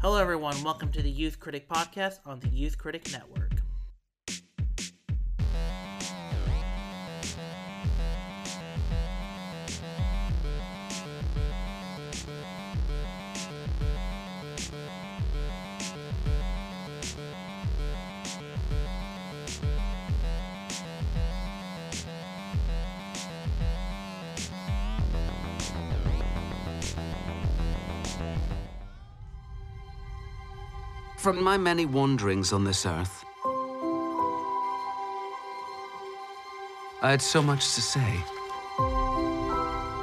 Hello, everyone. Welcome to the Youth Critic Podcast on the Youth Critic Network. From my many wanderings on this earth, I had so much to say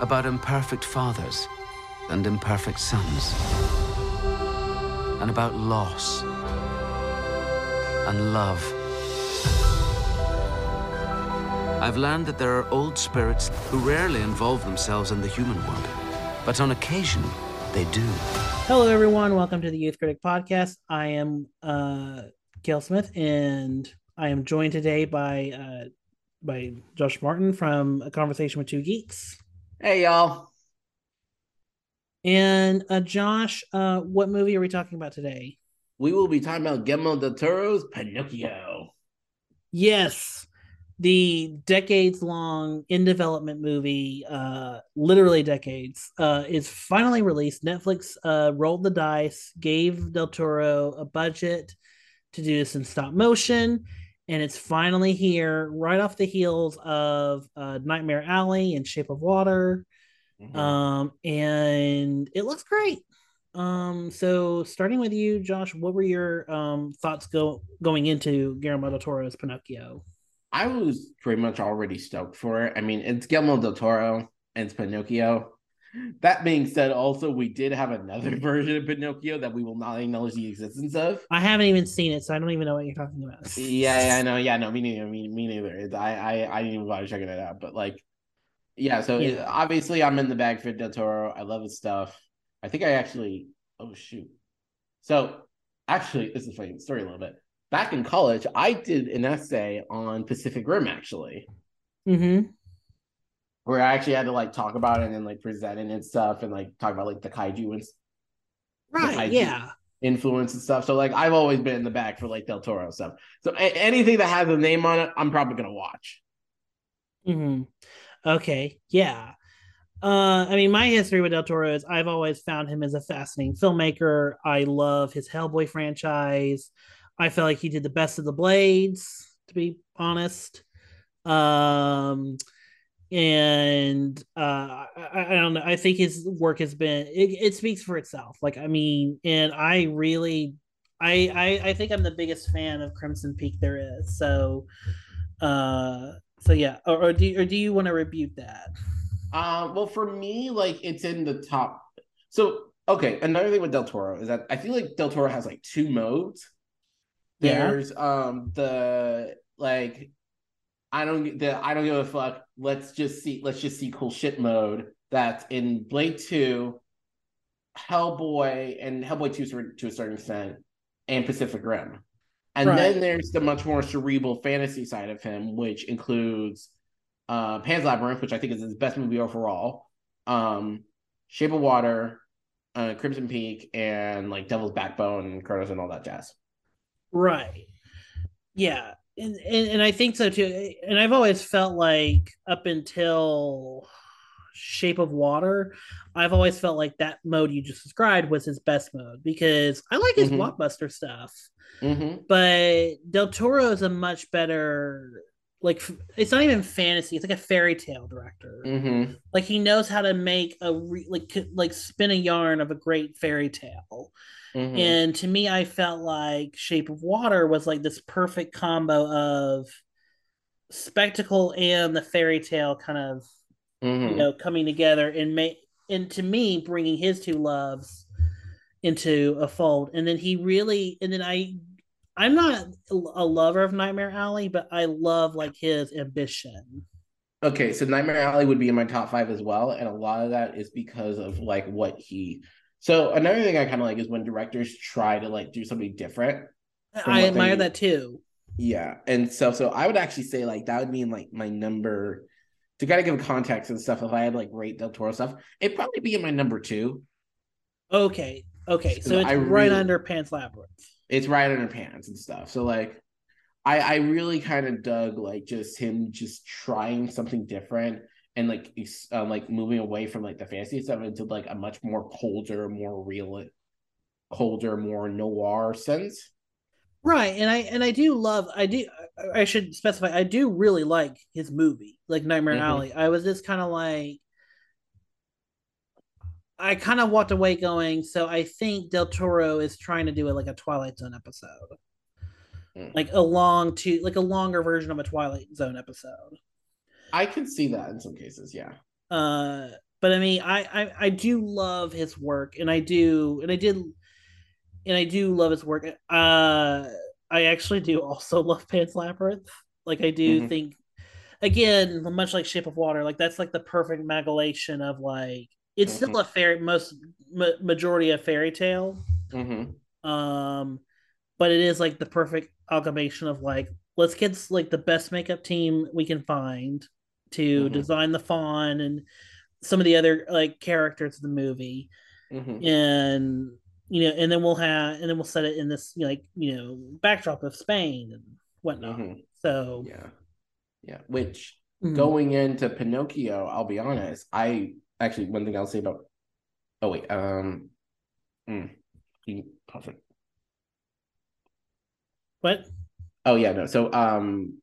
about imperfect fathers and imperfect sons, and about loss and love. I've learned that there are old spirits who rarely involve themselves in the human world, but on occasion, they do. Hello, everyone. Welcome to the Youth Critic Podcast. I am uh, Gail Smith, and I am joined today by uh, by Josh Martin from A Conversation with Two Geeks. Hey, y'all. And uh, Josh, uh, what movie are we talking about today? We will be talking about Guillermo del Toro's Pinocchio. Yes, the decades long in development movie, uh, literally decades, uh, is finally released. Netflix uh, rolled the dice, gave Del Toro a budget to do this in stop motion, and it's finally here, right off the heels of uh, Nightmare Alley and Shape of Water. Mhm. Um, and it looks great. Um, so starting with you, Josh, what were your um thoughts go going into Guillermo del Toro's Pinocchio? I was pretty much already stoked for it. I mean, it's Guillermo del Toro and it's Pinocchio. That being said, also we did have another version of Pinocchio that we will not acknowledge the existence of. I haven't even seen it, so I don't even know what you're talking about. Yeah, yeah, I know. Yeah, no, me neither. Me, me neither. It's- I, I, I didn't even bother checking it out. But like, yeah. So it- Yeah. obviously, I'm in the bag for Del Toro. I love his stuff. I think I actually. Oh shoot. So actually, this is a funny story a little bit. Back in college, I did an essay on Pacific Rim actually, Mm-hmm. where I actually had to like talk about it and then like present it and stuff, and like talk about like the kaiju and Right. Do. Yeah. influence and stuff. So like, I've always been in the back for like Del Toro stuff. So a- anything that has a name on it, I'm probably gonna watch. Mm-hmm. Okay. Yeah. Uh, I mean, my history with Del Toro is I've always found him as a fascinating filmmaker. I love his Hellboy franchise. I feel like he did the best of the Blades, to be honest. Um, and uh, I, I I don't know. I think his work has been it, it speaks for itself. Like, I mean, and I really, I, I, I think I'm the biggest fan of Crimson Peak there is. So, uh, so yeah. Or, or do or do you want to rebuke that? Uh, well, for me, like it's in the top. So, okay, another thing with Del Toro is that I feel like Del Toro has like two modes. Yeah. There's um the like I don't the I don't give a fuck. Let's just see let's just see cool shit mode that's in Blade 2, Hellboy, and Hellboy 2 to to a certain extent, and Pacific Rim. And Right. then there's the much more cerebral fantasy side of him, which includes uh, Pan's Labyrinth, which I think is his best movie overall, um, Shape of Water, uh, Crimson Peak, and like Devil's Backbone and Cronos and all that jazz. Right. Yeah. And, and and I think so too. And I've always felt like up until Shape of Water, I've always felt like that mode you just described was his best mode because I like his Mhm. blockbuster stuff. Mm-hmm. But Del Toro is a much better like it's not even fantasy, it's like a fairy tale director. Mm-hmm. Like he knows how to make a re- like like spin a yarn of a great fairy tale. Mm-hmm. And to me, I felt like Shape of Water was like this perfect combo of spectacle and the fairy tale kind of mm-hmm. you know coming together and make and to me bringing his two loves into a fold. And then he really and then I I'm not a lover of Nightmare Alley, but I love like his ambition. Okay, so Nightmare Alley would be in my top five as well, and a lot of that is because of like what he. So another thing I kind of like is when directors try to like do something different. I admire that too. Yeah, and so so I would actually say like that would mean like my number to kind of give context and stuff. If I had like rate Del Toro stuff, it'd probably be in my number two. Okay. Okay, so it's I right really- under Pan's Labyrinth. it's right under pants and stuff. So like I I really kind of dug like just him just trying something different and like um, like moving away from like the fantasy stuff into like a much more colder, more real colder, more noir sense. Right, and I and I do love I do I should specify I do really like his movie, like Nightmare Mhm. Alley. I was just kind of like I kind of walked away going, so I think Del Toro is trying to do it like a Twilight Zone episode. Mm. Like a long to like a longer version of a Twilight Zone episode. I can see that in some cases, yeah. Uh but I mean I, I I do love his work and I do and I did and I do love his work. Uh I actually do also love Pan's Labyrinth. Like I do Mhm. think again, much like Shape of Water, like that's like the perfect amalgamation of like it's still a fairy most ma- majority a fairy tale. Mm-hmm. Um but it is like the perfect amalgamation of like let's get like the best makeup team we can find to Mhm. design the fawn and some of the other like characters of the movie Mm-hmm. and you know and then we'll have and then we'll set it in this like you know backdrop of spain and whatnot Mhm. so Yeah. Yeah. Which mhm. going into Pinocchio, I'll be honest, I actually one thing I'll say about oh wait, um mm, you it? what Oh yeah, no. So um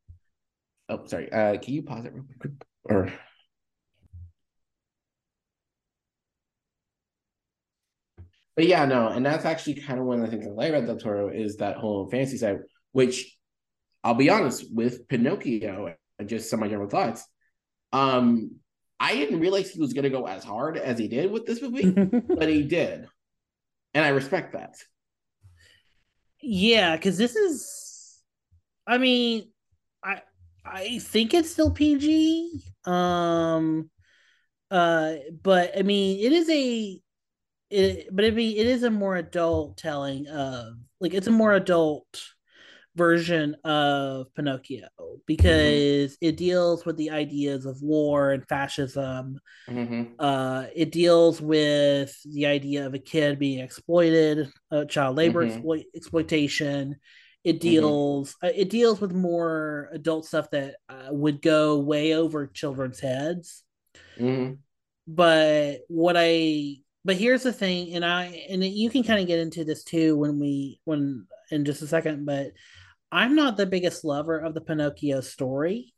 oh sorry. Uh can you pause it real quick? Or But yeah, no, and that's actually kind of one of the things I like about Del Toro is that whole fantasy side, which I'll be honest with Pinocchio and just some of my general thoughts. Um, I didn't realize he was gonna go as hard as he did with this movie, but he did. And I respect that. yeah because this is i mean i think it's still pg um uh but i mean it is a it but I mean it is a more adult telling of like it's a more adult version of Pinocchio because it deals with the ideas of war and fascism. Mhm. Uh, it deals with the idea of a kid being exploited, uh, child labor Mhm. exploit- exploitation. It deals uh, it deals with more adult stuff that uh, would go way over children's heads Mhm. but what i but here's the thing and i and you can kind of get into this too when we when in just a second but i'm not the biggest lover of the pinocchio story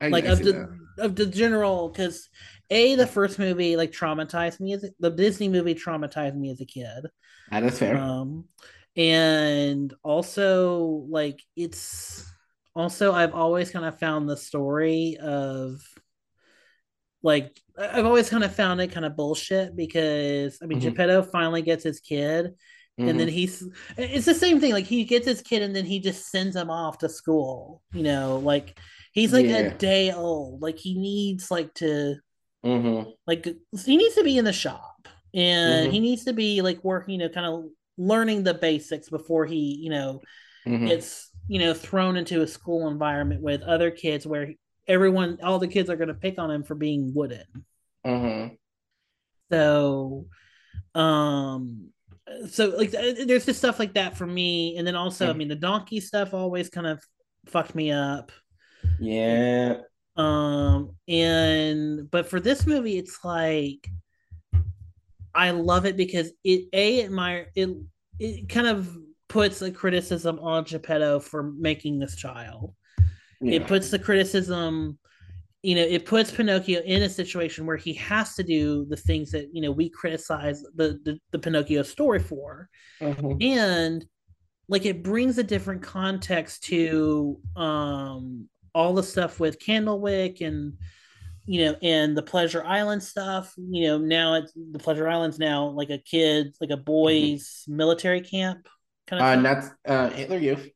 I, like I of the that. of the general because a the first movie like traumatized me as a, the disney movie traumatized me as a kid That is fair. um and also like it's also i've always kind of found the story of like i've always kind of found it kind of bullshit because i mean Mhm. geppetto finally gets his kid and then Mhm. he's it's the same thing like he gets his kid and then he just sends him off to school you know like he's like Yeah. a day old like he needs like to Mhm. like he needs to be in the shop and Mhm. he needs to be like working you know kind of learning the basics before he you know Mhm. gets you know thrown into a school environment with other kids where everyone all the kids are going to pick on him for being wooden Mhm. so um so like there's just stuff like that for me and then also i Mhm. mean the donkey stuff always kind of fucked me up Yeah. um and but for this movie it's like i love it because it a my it it kind of puts a criticism on geppetto for making this child yeah. it puts the criticism you know it puts pinocchio in a situation where he has to do the things that you know we criticize the the, the pinocchio story for Mhm. and like it brings a different context to um all the stuff with candlewick and you know and the pleasure island stuff you know now it's the pleasure island's now like a kid like a boys military camp kind of Uh, and that's uh, Hitler Youth.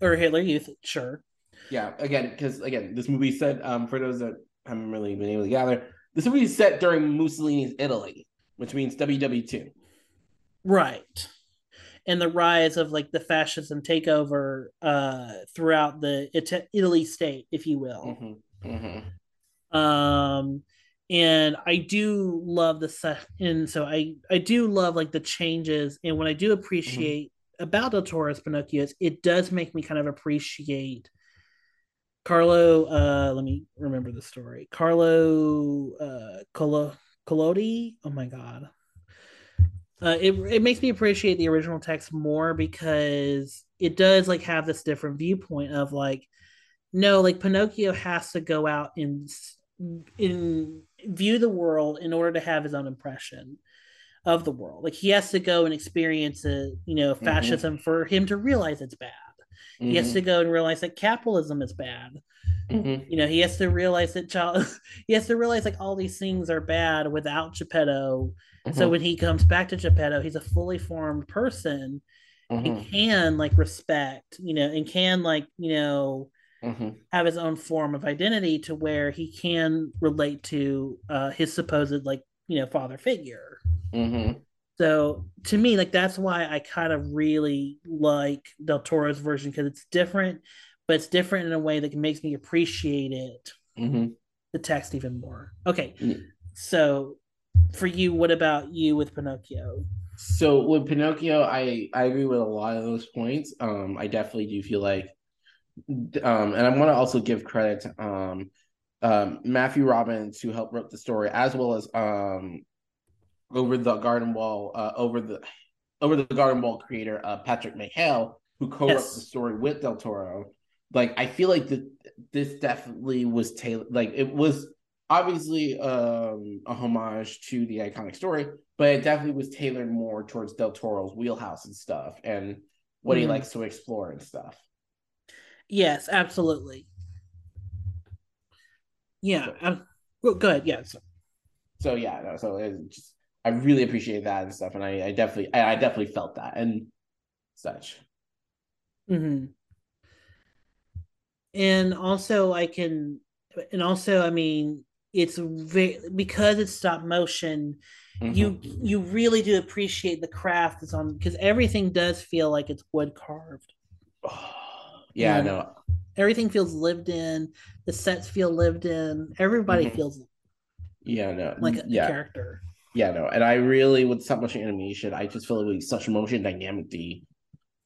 or hitler youth sure Yeah, again, because again, this movie set um for those that haven't really been able to gather, this movie is set during Mussolini's Italy, which means WW2. right and the rise of like the fascism takeover uh throughout the Ita- italy state if you will Mm-hmm. Mm-hmm. Um and I do love the set, and so I I do love like the changes, and what I do appreciate mm-hmm. about Del Toro's Pinocchio is it does make me kind of appreciate Carlo. Uh, let me remember the story. Carlo uh, Colo Collodi. Oh my god. Uh, it it makes me appreciate the original text more because it does like have this different viewpoint of like no like Pinocchio has to go out and in view the world in order to have his own impression of the world. Like he has to go and experience it, you know, mm-hmm. fascism mm-hmm. for him to realize it's bad. Mm-hmm. He has to mm-hmm. go and realize that capitalism is bad. Mm-hmm. You know, he has to realize that child he has to realize like all these things are bad without Geppetto. So mm-hmm. when he comes back to Geppetto, he's a fully formed person He can like respect, you know, and can like, you know, mm-hmm. have his own form of identity to where he can relate to uh, his supposed like you know father figure. Mm-hmm. So to me, like that's why I kind of really like Del Toro's version because it's different, but it's different in a way that makes me appreciate it, mm-hmm. the text even more. Okay, mm-hmm. so for you, what about you with Pinocchio? So with Pinocchio, I I agree with a lot of those points. Um, I definitely do feel like um, and I want to also give credit to um, um, Matthew Robbins who helped wrote the story, as well as um, over the garden wall, uh, over the over the garden wall creator uh, Patrick McHale, who co-wrote yes. the story with Del Toro. Like I feel like that this definitely was tailored. Like it was obviously um, a homage to the iconic story, but it definitely was tailored more towards Del Toro's wheelhouse and stuff, and what mm. he likes to explore and stuff. Yes, absolutely. Yeah. So, um, well, good. Yes. So, so yeah, no, so it just I really appreciate that and stuff, and I, I definitely I, I definitely felt that and such. Hmm. And also, I can, and also, I mean, it's very because it's stop motion. Mm-hmm. You you really do appreciate the craft that's on because everything does feel like it's wood carved. Yeah, no. Everything feels lived in. The sets feel lived in. Everybody mm-hmm. feels yeah, no, like a, yeah. a, character. Yeah, no, and I really with stop motion animation, I just feel like such motion dynamic,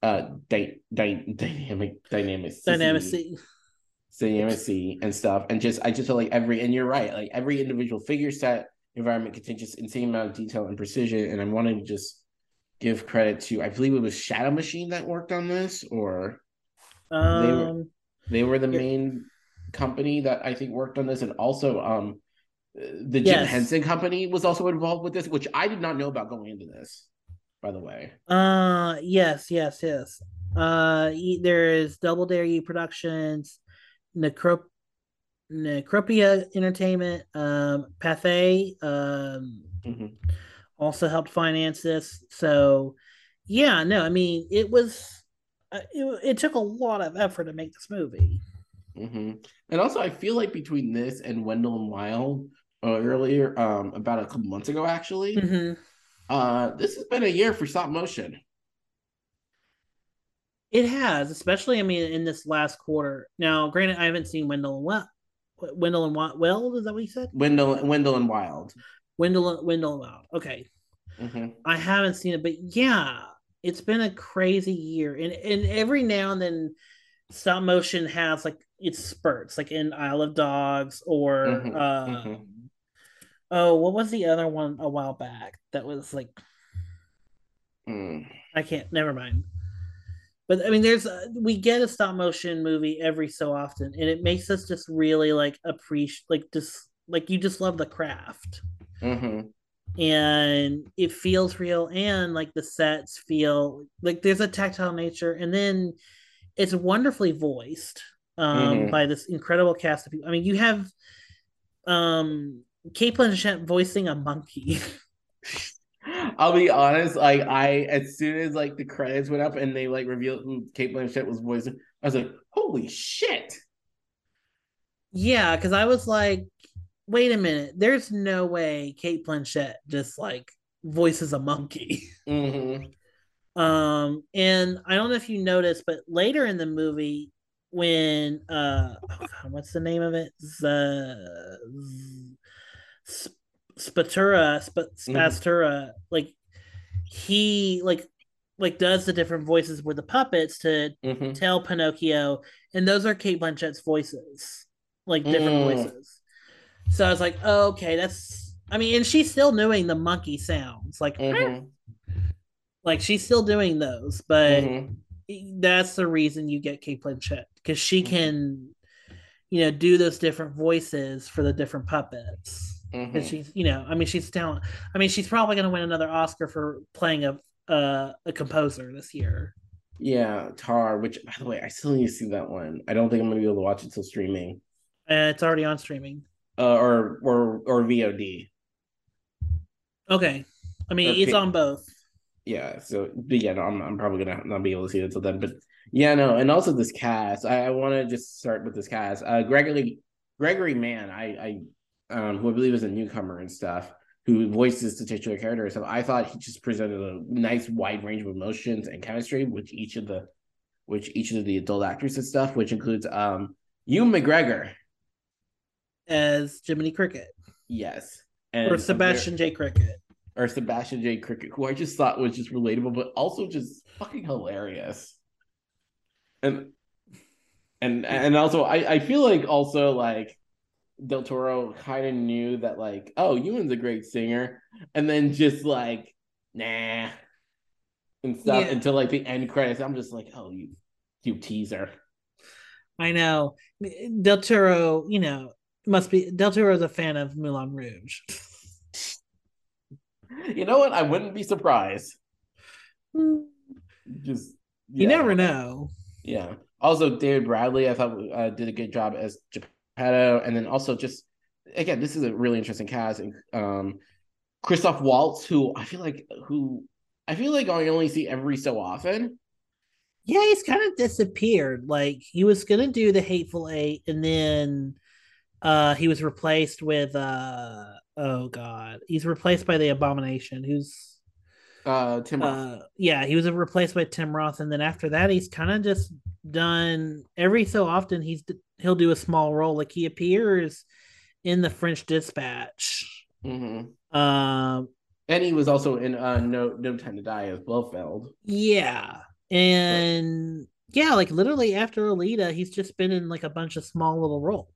uh, di- di- dynamic, dynamic, dynamic, dynamic, and stuff, and just I just feel like every and you're right, like every individual figure set environment contains just insane amount of detail and precision, and I'm wanting to just give credit to I believe it was Shadow Machine that worked on this, or um, they were um, they were the main company that I think worked on this, and also um, the Jim yes. Henson company was also involved with this, which I did not know about going into this. By the way, uh, yes, yes, yes. Uh, there is Double Dare You Productions, Necrop- Necropia Entertainment, um, Pathé, um, mm-hmm. also helped finance this. So, yeah, no, I mean, it was it, it took a lot of effort to make this movie. Mm-hmm. And also, I feel like between this and Wendell and Wild uh, earlier, um, about a couple months ago, actually, mm-hmm. uh, this has been a year for stop motion. It has, especially, I mean, in this last quarter. Now, granted, I haven't seen Wendell and Wild. Wendell and Wild, is that what you said? Wendell, Wendell and Wild. Wendell, Wendell and Wild. Okay. Mm-hmm. I haven't seen it, but yeah, it's been a crazy year, and and every now and then, stop motion has like its spurts, like in Isle of Dogs or mm-hmm, uh, mm-hmm. oh, what was the other one a while back that was like, mm. I can't. Never mind. But I mean, there's a, we get a stop motion movie every so often, and it makes us just really like appreciate, like just like you just love the craft. Mm-hmm and it feels real and like the sets feel like there's a tactile nature and then it's wonderfully voiced um mm-hmm. by this incredible cast of people i mean you have um Cate Blanchett voicing a monkey I'll be honest, like I as soon as like the credits went up and they like revealed who Cate Blanchett was voicing, I was like, holy shit. Yeah, because I was like, wait a minute, there's no way Cate Blanchett just like voices a monkey. Mm-hmm. Um, and I don't know if you noticed, but later in the movie, when uh, oh God, what's the name of it? The Spatura, Sp- Spastura, mm-hmm. like he like like does the different voices with the puppets to mm-hmm. tell Pinocchio, and those are Cate Blanchett's voices, like different mm. voices. So I was like, oh, okay, that's. I mean, and she's still doing the monkey sounds, like, mm-hmm. like she's still doing those, but mm-hmm. that's the reason you get Cate Blanchett because she mm-hmm. can, you know, do those different voices for the different puppets. Mm-hmm. And she's, you know, I mean, she's talent. I mean, she's probably going to win another Oscar for playing a uh, a composer this year. Yeah, Tar. Which, by the way, I still need to see that one. I don't think I'm going to be able to watch it till streaming. Uh, it's already on streaming. Uh, or or or VOD. Okay, I mean it's on both. Yeah. So, but yeah, no, I'm I'm probably gonna not be able to see it until then. But yeah, no, and also this cast. I, I want to just start with this cast. Uh, Gregory Gregory Mann. I I um who I believe is a newcomer and stuff who voices the titular character. So I thought he just presented a nice wide range of emotions and chemistry, which each of the which each of the adult actors and stuff, which includes um Ewan McGregor as Jiminy Cricket. Yes. And or Sebastian J. Cricket. Or Sebastian J. Cricket, who I just thought was just relatable, but also just fucking hilarious. And and and also I, I feel like also like Del Toro kind of knew that like, oh, Ewan's a great singer, and then just like, nah, and stuff yeah. until like the end credits. I'm just like, oh, you, you teaser. I know Del Toro. You know, must be Del Toro is a fan of Moulin Rouge. you know what? I wouldn't be surprised. Hmm. Just yeah. you never know. Yeah. Also, David Bradley, I thought uh, did a good job as Geppetto, and then also just again, this is a really interesting cast. Um, Christoph Waltz, who I feel like who I feel like I only see every so often. Yeah, he's kind of disappeared. Like he was gonna do the Hateful Eight, and then uh he was replaced with uh oh god, he's replaced by the Abomination, who's uh Tim Roth. Uh, yeah, he was replaced by Tim Roth, and then after that, he's kind of just done every so often. He's he'll do a small role, like he appears in the French Dispatch. Mm-hmm. Um, and he was also in uh No No Time to Die as Blofeld. Yeah, and. Yeah, like literally after Alita, he's just been in like a bunch of small little roles.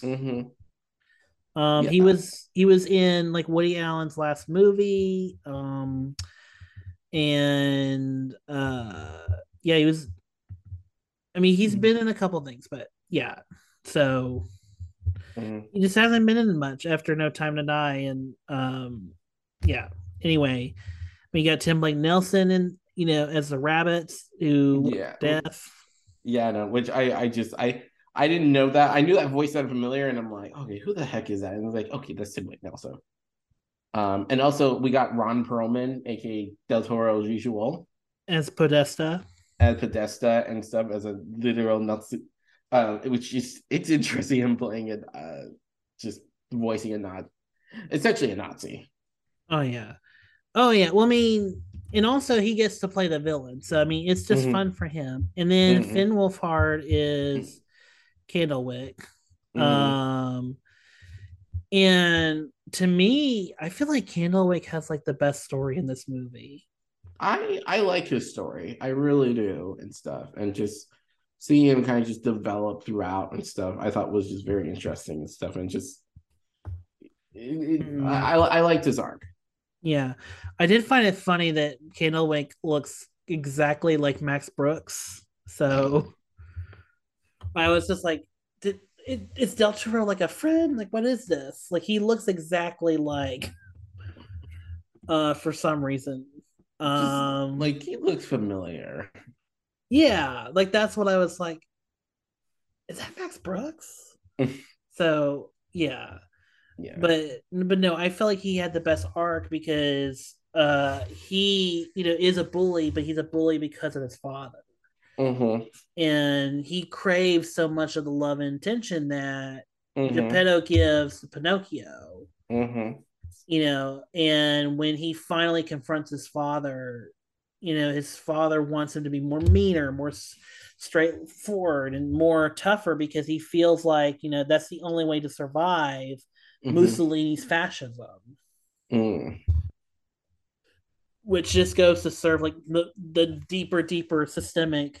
Mm-hmm. Um, yeah. he was he was in like Woody Allen's last movie. Um, and uh yeah he was i mean he's mm-hmm. been in a couple things but yeah so mm-hmm. he just hasn't been in much after no time to die and um yeah anyway we got tim blake nelson and you know as the rabbits who yeah. deaf yeah no which i i just i i didn't know that. I knew that voice sounded familiar and i'm like okay who the heck is that? And i was like okay that's tim blake nelson um, and also we got Ron Perlman, aka Del Toro's usual, as Podesta, as Podesta and stuff as a literal Nazi. Uh, which is it's interesting him playing it, uh, just voicing a Nazi, essentially a Nazi. Oh yeah, oh yeah. Well, I mean, and also he gets to play the villain, so I mean, it's just mm-hmm. fun for him. And then mm-hmm. Finn Wolfhard is Candlewick. Mm-hmm. Um, and to me, I feel like Candlewick has like the best story in this movie. I I like his story. I really do and stuff. And just seeing him kind of just develop throughout and stuff, I thought was just very interesting and stuff. And just it, it, mm. I, I liked his arc. Yeah. I did find it funny that Candlewick looks exactly like Max Brooks. So I was just like, did it, is Del Toro like a friend? Like, what is this? Like, he looks exactly like, uh, for some reason. Um, Just, like he looks familiar. Yeah, like that's what I was like. Is that Max Brooks? so yeah, yeah. But but no, I felt like he had the best arc because uh he you know is a bully, but he's a bully because of his father. Mm-hmm. And he craves so much of the love and attention that mm-hmm. Geppetto gives Pinocchio. Mm-hmm. You know, and when he finally confronts his father, you know, his father wants him to be more meaner, more straightforward, and more tougher because he feels like, you know, that's the only way to survive Mhm. Mussolini's fascism, Mm. which just goes to serve like the, the deeper, deeper systemic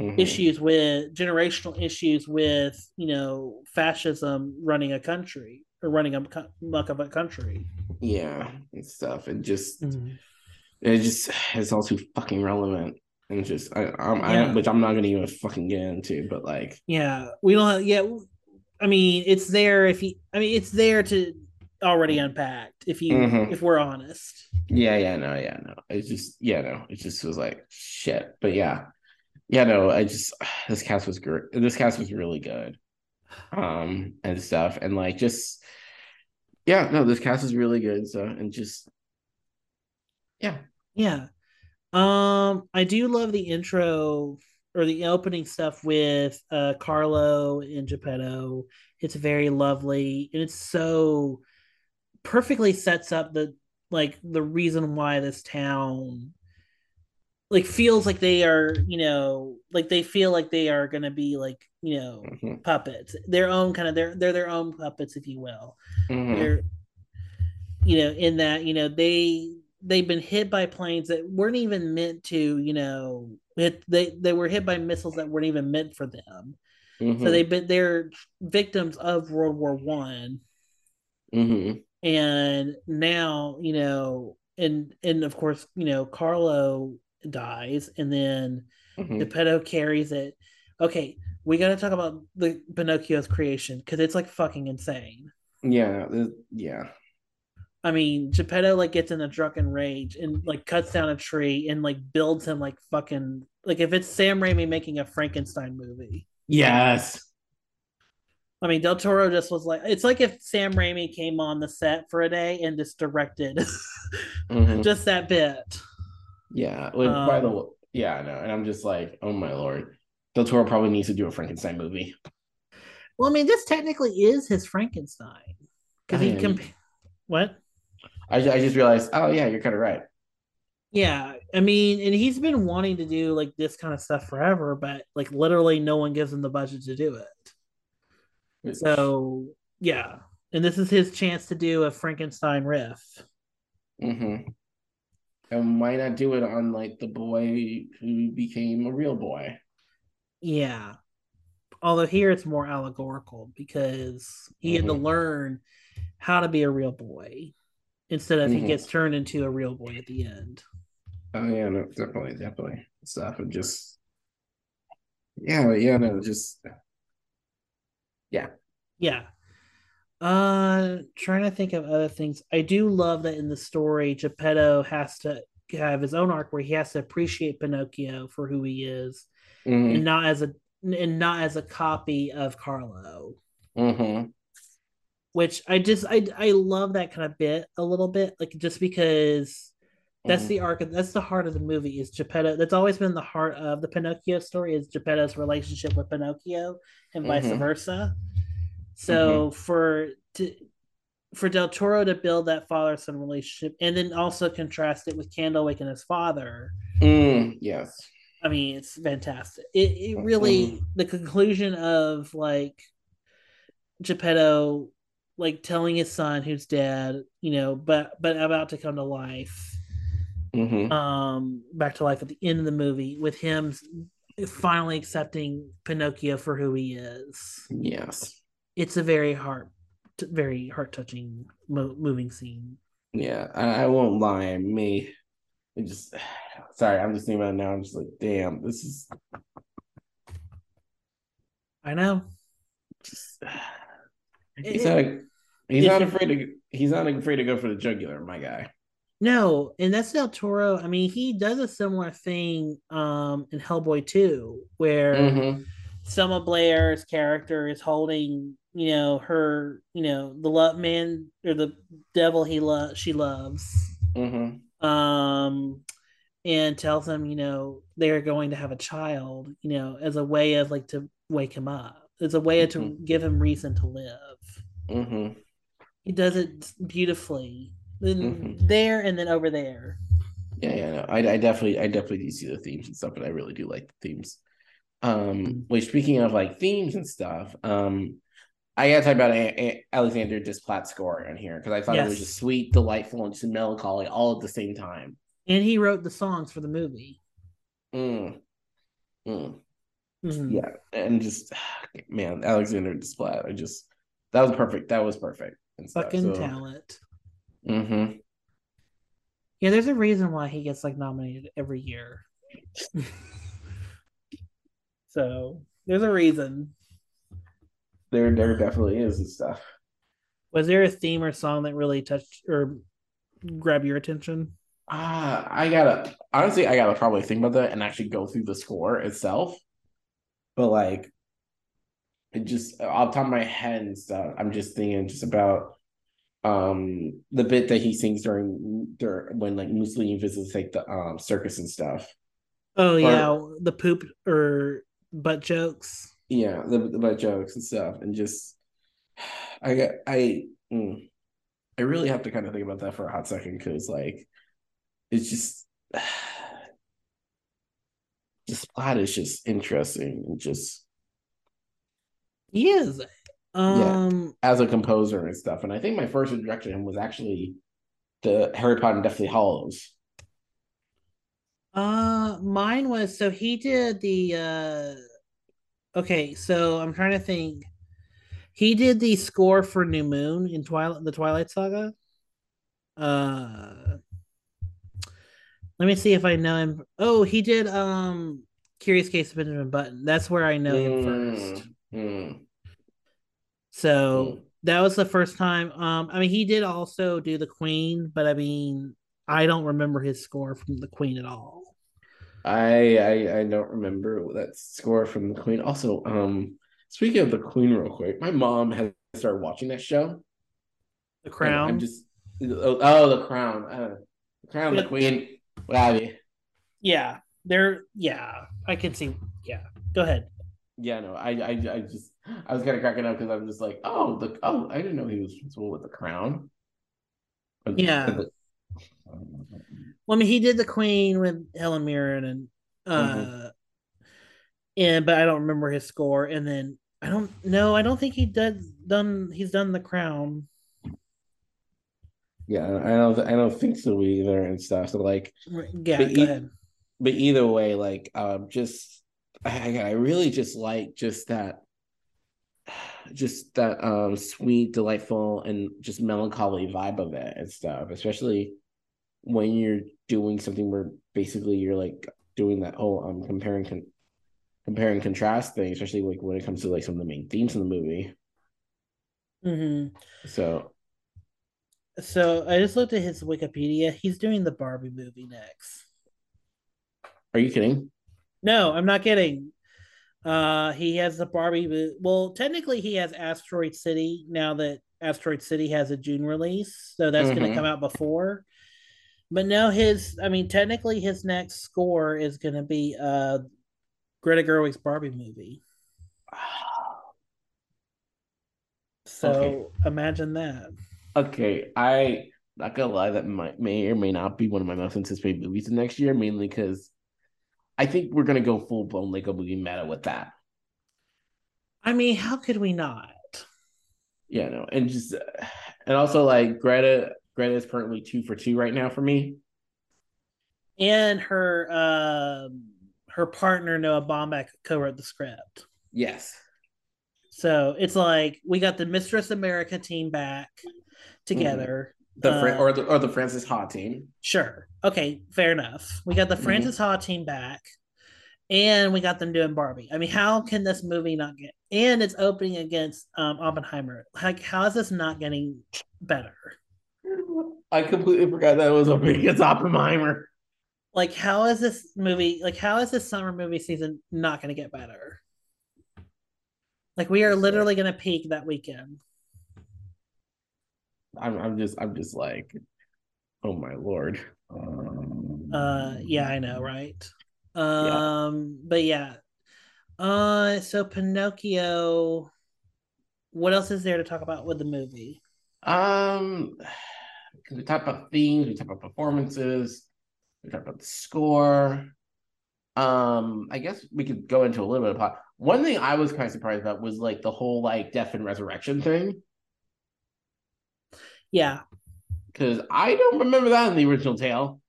Mhm. issues with generational issues with you know fascism running a country or running a muck of a country. Yeah, and stuff. And just Mm-hmm. it just it's all too fucking relevant. And just I, I'm Yeah. I which I'm not gonna even fucking get into, but like Yeah, we don't. Have, yeah, I mean, it's there if you. I mean, it's there to already unpacked. If you, Mhm. if we're honest. yeah, yeah, no, yeah, no. It's just yeah, no, it just was like shit. But yeah. Yeah, no, I just this cast was great. This cast was really good. Um and stuff. And like just yeah, no, this cast is really good. So and just yeah. Yeah. Um, I do love the intro or the opening stuff with uh Carlo and Geppetto. It's very lovely and it's so perfectly sets up the like the reason why this town like feels like they are, you know, like they feel like they are gonna be like, you know, Mhm, puppets. Their own kind of they're they're their own puppets, if you will. mhm, they're you know in that you know they they've been hit by planes that weren't even meant to you know hit they they were hit by missiles that weren't even meant for them. Mhm, so they've been they're victims of world war one. Mhm, and now you know and and of course you know carlo dies and then mhm. geppetto carries it. Okay we got to talk about the pinocchio's creation because it's like fucking insane. Yeah, yeah. I mean, Geppetto like gets in a drunken rage and like cuts down a tree and like builds him like fucking like if it's Sam Raimi making a Frankenstein movie. Yes. I mean, Del Toro just was like it's like if Sam Raimi came on the set for a day and just directed Mhm. just that bit. Yeah. Like, by the Um, way, yeah, I know. And I'm just like, oh my lord. Del Toro probably needs to do a Frankenstein movie. Well, I mean, this technically is his Frankenstein because he comp- what? I, I just realized, oh yeah, you're kind of right. Yeah, I mean, and he's been wanting to do like this kind of stuff forever, but like literally no one gives him the budget to do it. So yeah, and this is his chance to do a Frankenstein riff. hmm And why not do it on like the boy who became a real boy? Yeah. Although here it's more allegorical because he had to Mhm. learn how to be a real boy instead of he Mhm. gets turned into a real boy at the end. Oh yeah, no, definitely, definitely stuff and just yeah, yeah, no, just Yeah. Yeah. Uh trying to think of other things. I do love that in the story Geppetto has to have his own arc where he has to appreciate Pinocchio for who he is hmm and not as a and not as a copy of Carlo. hmm which I just I I love that kind of bit a little bit, like just because that's Mhm. the arc of that's the heart of the movie is Geppetto. That's always been the heart of the Pinocchio story is Geppetto's relationship with Pinocchio and vice Mhm. versa. So for to for Del Toro to build that father son relationship and then also contrast it with Candlewick and his father, Mm, yes. I mean, it's fantastic. It it really the conclusion of like Geppetto like telling his son who's dead, you know, but but about to come to life, hmm um, back to life at the end of the movie with him finally accepting Pinocchio for who he is. Yes. It's a very heart, very heart touching, mo- moving scene. Yeah, I, I won't lie. Me, it just sorry. I'm just thinking about it now. I'm just like, damn, this is I know. just. It- He's not. He's not afraid to. He's not afraid to go for the jugular, my guy. No, and that's Del Toro. I mean, he does a similar thing um in Hellboy 2, where Mhm. Selma Blair's character is holding, you know, her, you know, the love man or the devil he loves, she loves, Mhm. um, and tells him, you know, they're going to have a child, you know, as a way of like to wake him up, as a way to Mhm. give him reason to live. He does it beautifully. Then Mhm. there and then over there. Yeah, yeah, no. I, I definitely, I definitely do see the themes and stuff, and I really do like the themes. Um, wait, speaking of like themes and stuff, um, I gotta talk about a- a- Alexander Desplat score on here because I thought it was just sweet, delightful, and just melancholy all at the same time. And he wrote the songs for the movie. Mm. Mm. Mhm. Yeah, and just man, Alexander Desplat. I just that was perfect. That was perfect. And stuff, Fucking so- talent. Mhm. Yeah, there's a reason why he gets like nominated every year. so there's a reason. There, there definitely is and stuff. Was there a theme or song that really touched or grabbed your attention? Ah, I gotta honestly, I gotta probably think about that and actually go through the score itself. But like, it just off the top of my head and stuff, I'm just thinking just about um the bit that he sings during during when like Mussolini visits like the um circus and stuff. Oh yeah, the poop or butt jokes. Yeah, the the butt jokes and stuff, and just I got I mm, I really have to kind of think about that for a hot second because like it's just Desplat is just interesting and just He is. Um as a composer and stuff. And I think my first introduction to him was actually the Harry Potter and Deathly Hallows. uh mine was so he did the uh okay, so I'm trying to think. He did the score for New Moon in Twilight the Twilight Saga. Uh let me see if I know him. Oh, he did um Curious Case of Benjamin Button. That's where I know him first. Mm, So Mm. that was the first time. Um, I mean, he did also do the Queen, but I mean, I don't remember his score from the Queen at all. I, I I don't remember that score from the Queen. Also, um, speaking of the Queen, real quick, my mom has started watching that show. The Crown. I'm just oh, oh the Crown, uh, the Crown, the. Queen, what have you? Yeah, they're yeah. I can see. Yeah, go ahead. Yeah, no, I I I just I was kind of cracking up because I'm just like, oh the oh I didn't know he was responsible with the Crown. Yeah. Well, I mean, he did the Queen with Helen Mirren, and uh, Mhm. and but I don't remember his score. And then I don't know. I don't think he did done. He's done the Crown. yeah, I don't I don't think so either and stuff. So like, Yeah, But ahead. but either way, like, um, just I, I really just like just that, just that um sweet, delightful, and just melancholy vibe of it and stuff. Especially when you're doing something where basically you're like doing that whole um comparing con- compare and contrast thing, especially like when it comes to like some of the main themes in the movie. hmm So So I just looked at his Wikipedia. He's doing the Barbie movie next. are you kidding? No, I'm not kidding. Uh, he has the Barbie. Well, technically, he has Asteroid City now that Asteroid City has a June release, so that's going Mhm. to come out before. But no, his. I mean, technically, his next score is going to be uh Greta Gerwig's Barbie movie. So Okay. imagine that. Okay, I not gonna lie, that might may or may not be one of my most anticipated movies next year, mainly because I think we're gonna go full blown Lego movie meta with that. I mean, how could we not? Yeah, no, and just and also like Greta, Greta is currently two for two right now for me. And her um her partner Noah Baumbach co-wrote the script. Yes, So it's like we got the Mistress America team back together. The Fran- Uh, or the or the Frances Ha team. Sure. Okay, fair enough. We got the Mhm. Frances Ha team back. And we got them doing Barbie. I mean, how can this movie not get and it's opening against um Oppenheimer. Like, how is this not getting better? I completely forgot that it was big against Oppenheimer. Like, how is this movie like how is this summer movie season not gonna get better? Like we are literally gonna peak that weekend. I'm I'm just I'm just like, oh my lord. Uh yeah, I know, right? Um but yeah. Uh so Pinocchio what else is there to talk about with the movie? Um, because we talk about themes, we talk about performances, we talk about the score. Um, I guess we could go into a little bit of plot. One thing I was kind of surprised about was like the whole like death and resurrection thing. Yeah. Because I don't remember that in the original tale.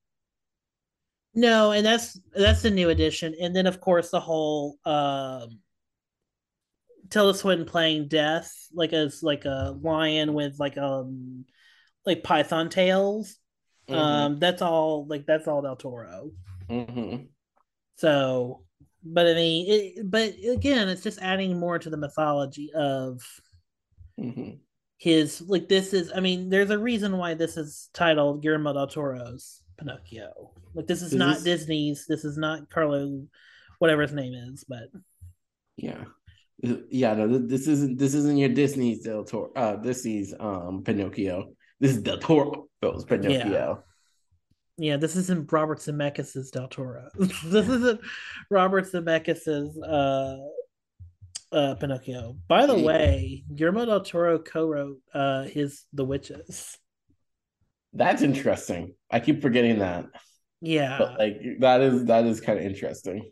No, and that's that's the new edition, and then of course the whole um Tilda Swinton playing Death, like as like a lion with like um like python tails. Mm-hmm. Um, that's all like that's all Del Toro. Mm-hmm. So, but I mean, it, but again, it's just adding more to the mythology of mm-hmm. His. Like this is, I mean, there's a reason why this is titled Guillermo del Toro's Pinocchio. Like this is, is not this... Disney's. This is not Carlo, whatever his name is. But yeah, yeah. No, this isn't. This isn't your Disney's Del Toro. Uh, is um Pinocchio. This is Del Toro's Pinocchio. Yeah. Yeah, this isn't Robert Zemeckis' Del Toro. this isn't Robert Zemeckis' uh, uh, Pinocchio. By the way, Guillermo del Toro co-wrote uh, his The Witches. That's interesting. I keep forgetting that. Yeah, but like that is that is kind of interesting.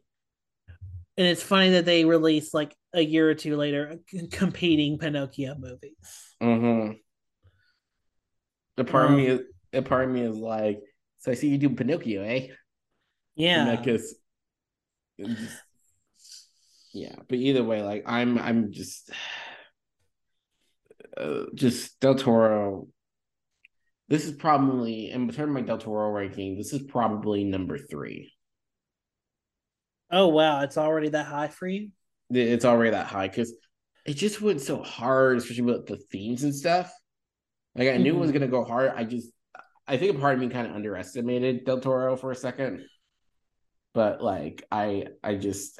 And it's funny that they released like a year or two later competing Pinocchio movies. Mm-hmm. The part um, of me is a part of me is like, so I see you do Pinocchio, eh? Yeah. Because yeah, but either way, like I'm I'm just uh, just Del Toro. This is probably in terms of my Del Toro ranking, this is probably number three. Oh wow, it's already that high for you? It's already that high because it just went so hard, especially with the themes and stuff. Like I knew mm-hmm. it was mm-hmm. gonna go hard. I just I think a part of me kind of underestimated Del Toro for a second. But like I I just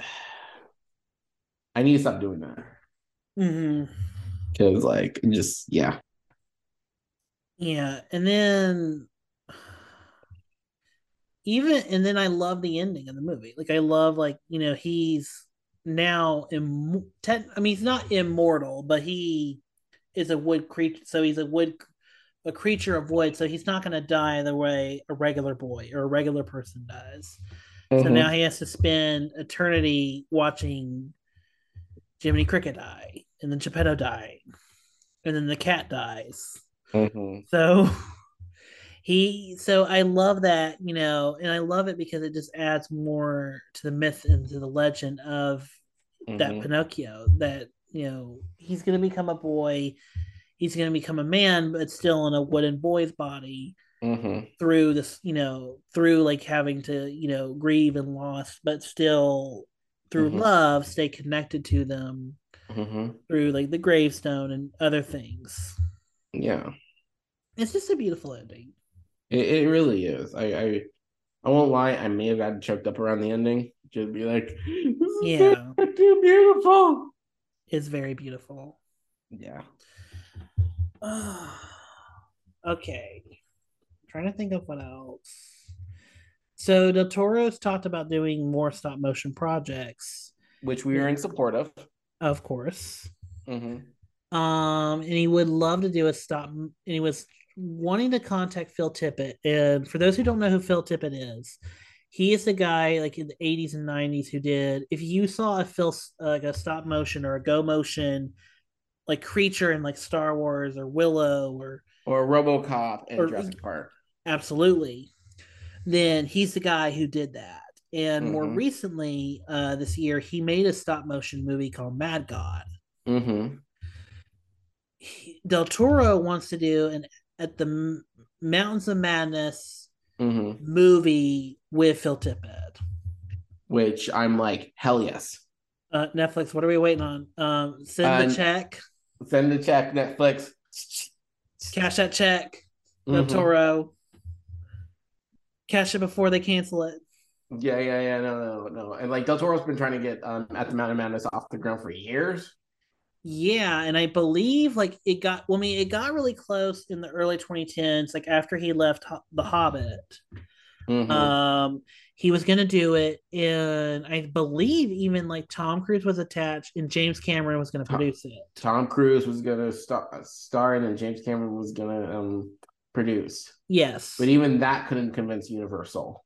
I need to stop doing that. Mm-hmm. Cause like just yeah. Yeah. And then even and then I love the ending of the movie. Like I love like, you know, he's now Im- ten, I mean he's not immortal, but he is a wood creature so he's a wood a creature of wood, so he's not going to die the way a regular boy or a regular person does. Mm-hmm. So now he has to spend eternity watching Jiminy Cricket die, and then Geppetto die, and then the cat dies. Mm-hmm. So he, so I love that, you know, and I love it because it just adds more to the myth and to the legend of mm-hmm. that Pinocchio. That you know he's going to become a boy he's going to become a man, but still in a wooden boy's body mm-hmm. through this, you know, through like having to, you know, grieve and loss, but still through mm-hmm. love, stay connected to them mm-hmm. through like the gravestone and other things. Yeah. It's just a beautiful ending. It, it really is. I, I I won't lie, I may have gotten choked up around the ending. Just be like, yeah, too beautiful. It's very beautiful. Yeah. okay. I'm trying to think of what else. So Del Toro's talked about doing more stop motion projects, which we are in support of. Of course. Mm-hmm. Um, and he would love to do a stop. And he was wanting to contact Phil Tippett. And for those who don't know who Phil Tippett is, he is the guy like in the 80s and 90s who did. If you saw a Phil like a stop motion or a go motion like creature in like Star Wars or Willow or or RoboCop and or, Jurassic Park. Absolutely. Then he's the guy who did that. And mm-hmm. more recently, uh, this year, he made a stop motion movie called Mad God. Mm-hmm. Del Toro wants to do an at the Mountains of Madness mm-hmm. movie with Phil Tippett. Which I'm like, hell yes. Uh, Netflix, what are we waiting on? Um, send the check. Send the check, Netflix. Cash that check. Del mm-hmm. Toro. Cash it before they cancel it. Yeah, yeah, yeah. No, no, no. And like Del Toro's been trying to get um at the Mountain Madness off the ground for years. Yeah, and I believe like it got. Well, I mean, it got really close in the early 2010s, like after he left The Hobbit. Mm-hmm. Um, he was going to do it and i believe even like tom cruise was attached and james cameron was going to produce it tom cruise was going to star, star and james cameron was going to um, produce yes but even that couldn't convince universal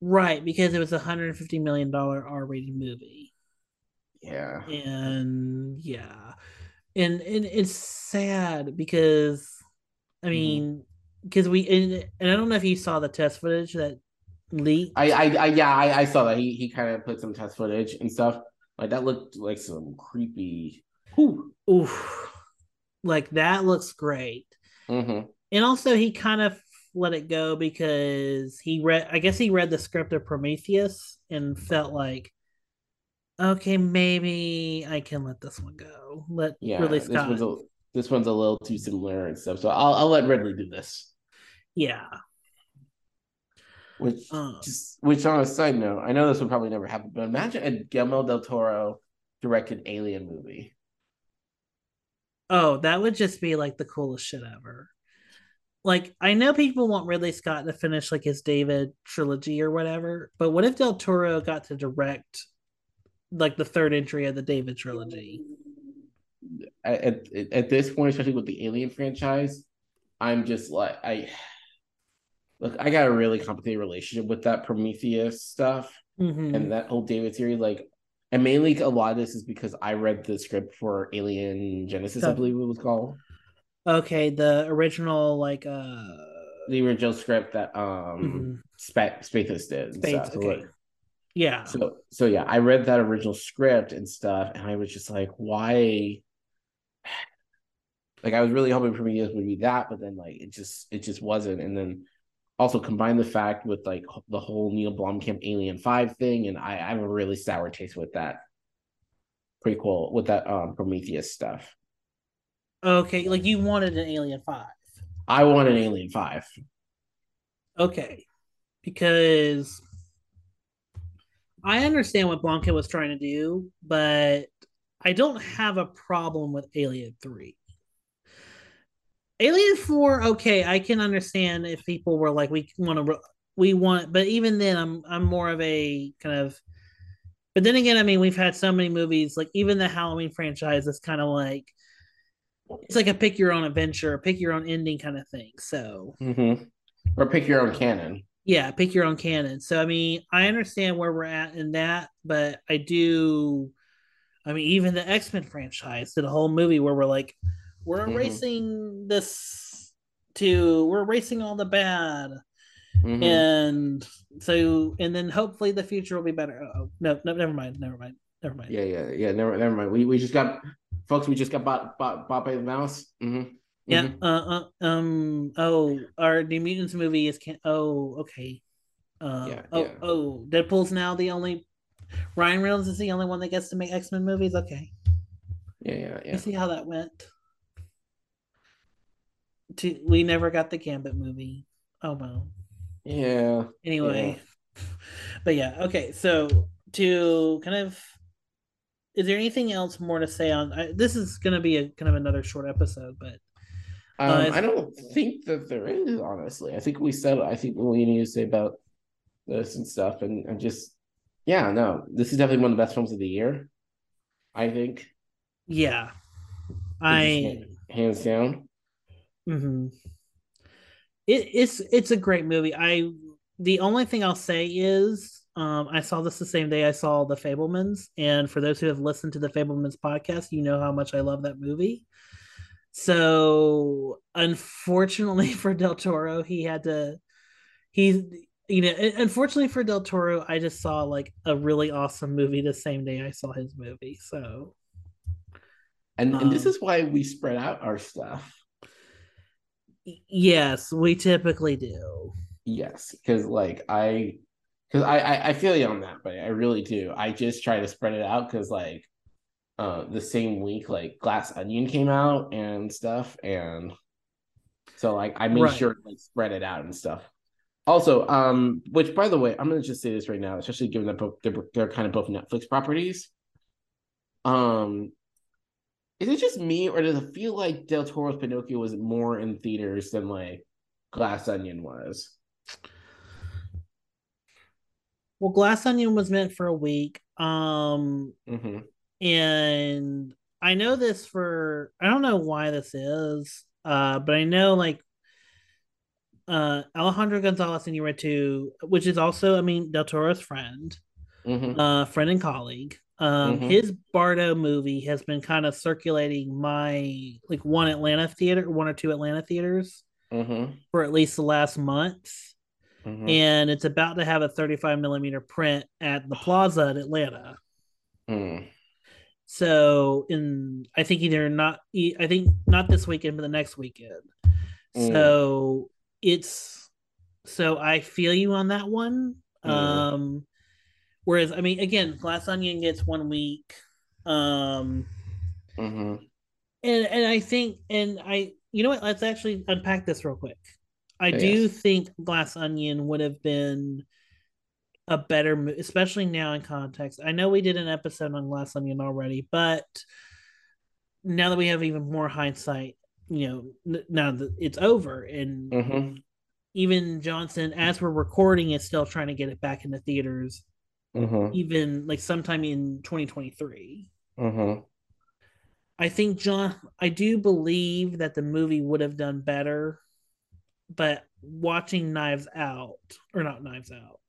right because it was a 150 million dollar r-rated movie Yeah. And yeah. And and it's sad because I Mhm. mean, because we and, and I don't know if you saw the test footage that leaked. I, I, I yeah, I, I saw that. He he kind of put some test footage and stuff. Like that looked like some creepy. Whew. Oof. Like that looks great. Mm-hmm. And also he kind of let it go because he read I guess he read the script of Prometheus and felt like okay, maybe I can let this one go. Let Yeah, Ridley this one's a this one's a little too similar and stuff. So I'll I'll let Ridley do this. yeah. Which Uh, just which on a side note, I know this would probably never happen, but imagine a Guillermo del Toro directed Alien movie. oh, that would just be like the coolest shit ever. Like I know people want Ridley Scott to finish like his David trilogy or whatever, but what if Del Toro got to direct like the third entry of the David trilogy? At, at at this point, especially with the Alien franchise, I'm just like I look. I got a really complicated relationship with that Prometheus stuff. Mhm. and that whole David series, like, and mainly a lot of this is because I read the script for Alien Genesis, I believe it was called, Okay, the original like uh the original script that um mhm. Spaihts did. So, okay. like, yeah. so so yeah, I read that original script and stuff, and I was just like, why? Like I was really hoping Prometheus would be that, but then like it just it just wasn't, and then also combine the fact with like the whole Neil Blomkamp Alien Five thing, and I, I have a really sour taste with that prequel with that um Prometheus stuff. Okay, like you wanted an Alien 5. I want an Alien Five. Okay. Because I understand what Blanca was trying to do, but I don't have a problem with Alien 3. Alien 4, okay, I can understand if people were like, we want to, we want, but even then, I'm, I'm more of a kind of, but then again, I mean, we've had so many movies, like even the Halloween franchise is kind of like, it's like a pick your own adventure, pick your own ending kind of thing. So, Mm-hmm. Or pick your own canon. yeah, pick your own canon. So I mean, I understand where we're at in that, but I do I mean, even the X-Men franchise did a whole movie where we're like, we're Mhm. erasing this to we're erasing all the bad. Mhm. And so and then hopefully the future will be better. Oh no, no, never mind, never mind, never mind. Yeah, yeah, yeah. Never, never mind. We we just got, folks. We just got bought bought, bought by the mouse. Mm-hmm. Yeah. Uh, uh, um. Oh, our New Mutants movie is can. Oh, okay. Uh, Yeah, oh, yeah. oh. Deadpool's now the only. Ryan Reynolds is the only one that gets to make X Men movies. Okay, Yeah, yeah, you yeah. see how that went. To, we never got the Gambit movie. Oh well. Yeah. Anyway, but yeah. Okay, so to kind of. Is there anything else more to say on I, this? Is going to be a kind of another short episode, but Um, Uh, I don't think that there is, honestly. I think we said I think what we need to say about this and stuff, and, and just yeah, no, this is definitely one of the best films of the year. I think. yeah, I. hands down. hmm It, it's it's a great movie. I the only thing I'll say is um, I saw this the same day I saw The Fabelmans, and for those who have listened to the Fabelmans podcast, you know how much I love that movie. So unfortunately for Del Toro, he had to he you know unfortunately for Del Toro, I just saw like a really awesome movie the same day I saw his movie. So And and this Um, is why we spread out our stuff. yes, we typically do. Yes, because like I, because I, I I feel you on that, but I really do. I just try to spread it out because like, uh, the same week like Glass Onion came out and stuff, and so like I made Right. sure to like spread it out and stuff. Also, um, which by the way, I'm gonna just say this right now, especially given that both they're, they're kind of both Netflix properties. Um, is it just me or does it feel like Del Toro's Pinocchio was more in theaters than like Glass Onion was? Well, Glass Onion was meant for a week. Um, Mm-hmm. and I know this for I don't know why this is, uh, but I know like uh Alejandro Gonzalez Inarritu, which is also I mean Del Toro's friend, Mm-hmm. uh, friend and colleague. Um, Mhm. his Bardo movie has been kind of circulating my like one Atlanta theater, one or two Atlanta theaters Mm-hmm. for at least the last month, Mm-hmm. and it's about to have a 35 millimeter print at the Plaza in Atlanta. Mm. So in I think either not I think not this weekend but the next weekend. Mm. So it's so I feel you on that one. Mm. Um whereas I mean again Glass Onion gets one week. Um Mm-hmm. and and I think and I you know what let's actually unpack this real quick. I Oh, do think Glass Onion would have been a better mo- especially now in context. I know we did an episode on Glass Onion already, but now that we have even more hindsight, you know, n- now that it's over and Mm-hmm. even Johnson as we're recording is still trying to get it back into theaters Mm-hmm. even like sometime in 2023. Mm-hmm. I think John I do believe that the movie would have done better, but watching Knives Out or not Knives Out,